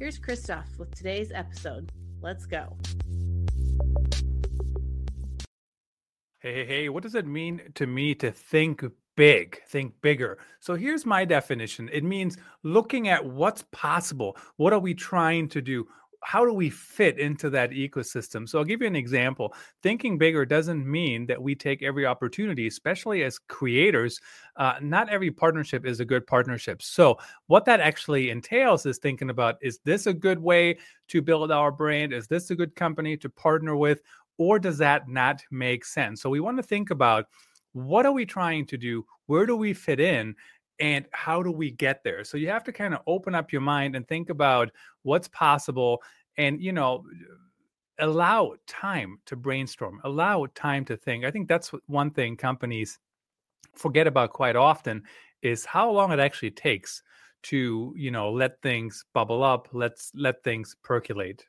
Here's Christoph with today's episode. Let's go. Hey, hey, hey, what does it mean to me to think big, think bigger? So here's my definition it means looking at what's possible. What are we trying to do? How do we fit into that ecosystem? So I'll give you an example. Thinking bigger doesn't mean that we take every opportunity, especially as creators. Uh, not every partnership is a good partnership. So what that actually entails is thinking about: is this a good way to build our brand? Is this a good company to partner with, or does that not make sense? So we want to think about what are we trying to do? Where do we fit in? And how do we get there? So you have to kind of open up your mind and think about what's possible and you know allow time to brainstorm allow time to think. I think that's one thing companies forget about quite often is how long it actually takes to you know let things bubble up let's let things percolate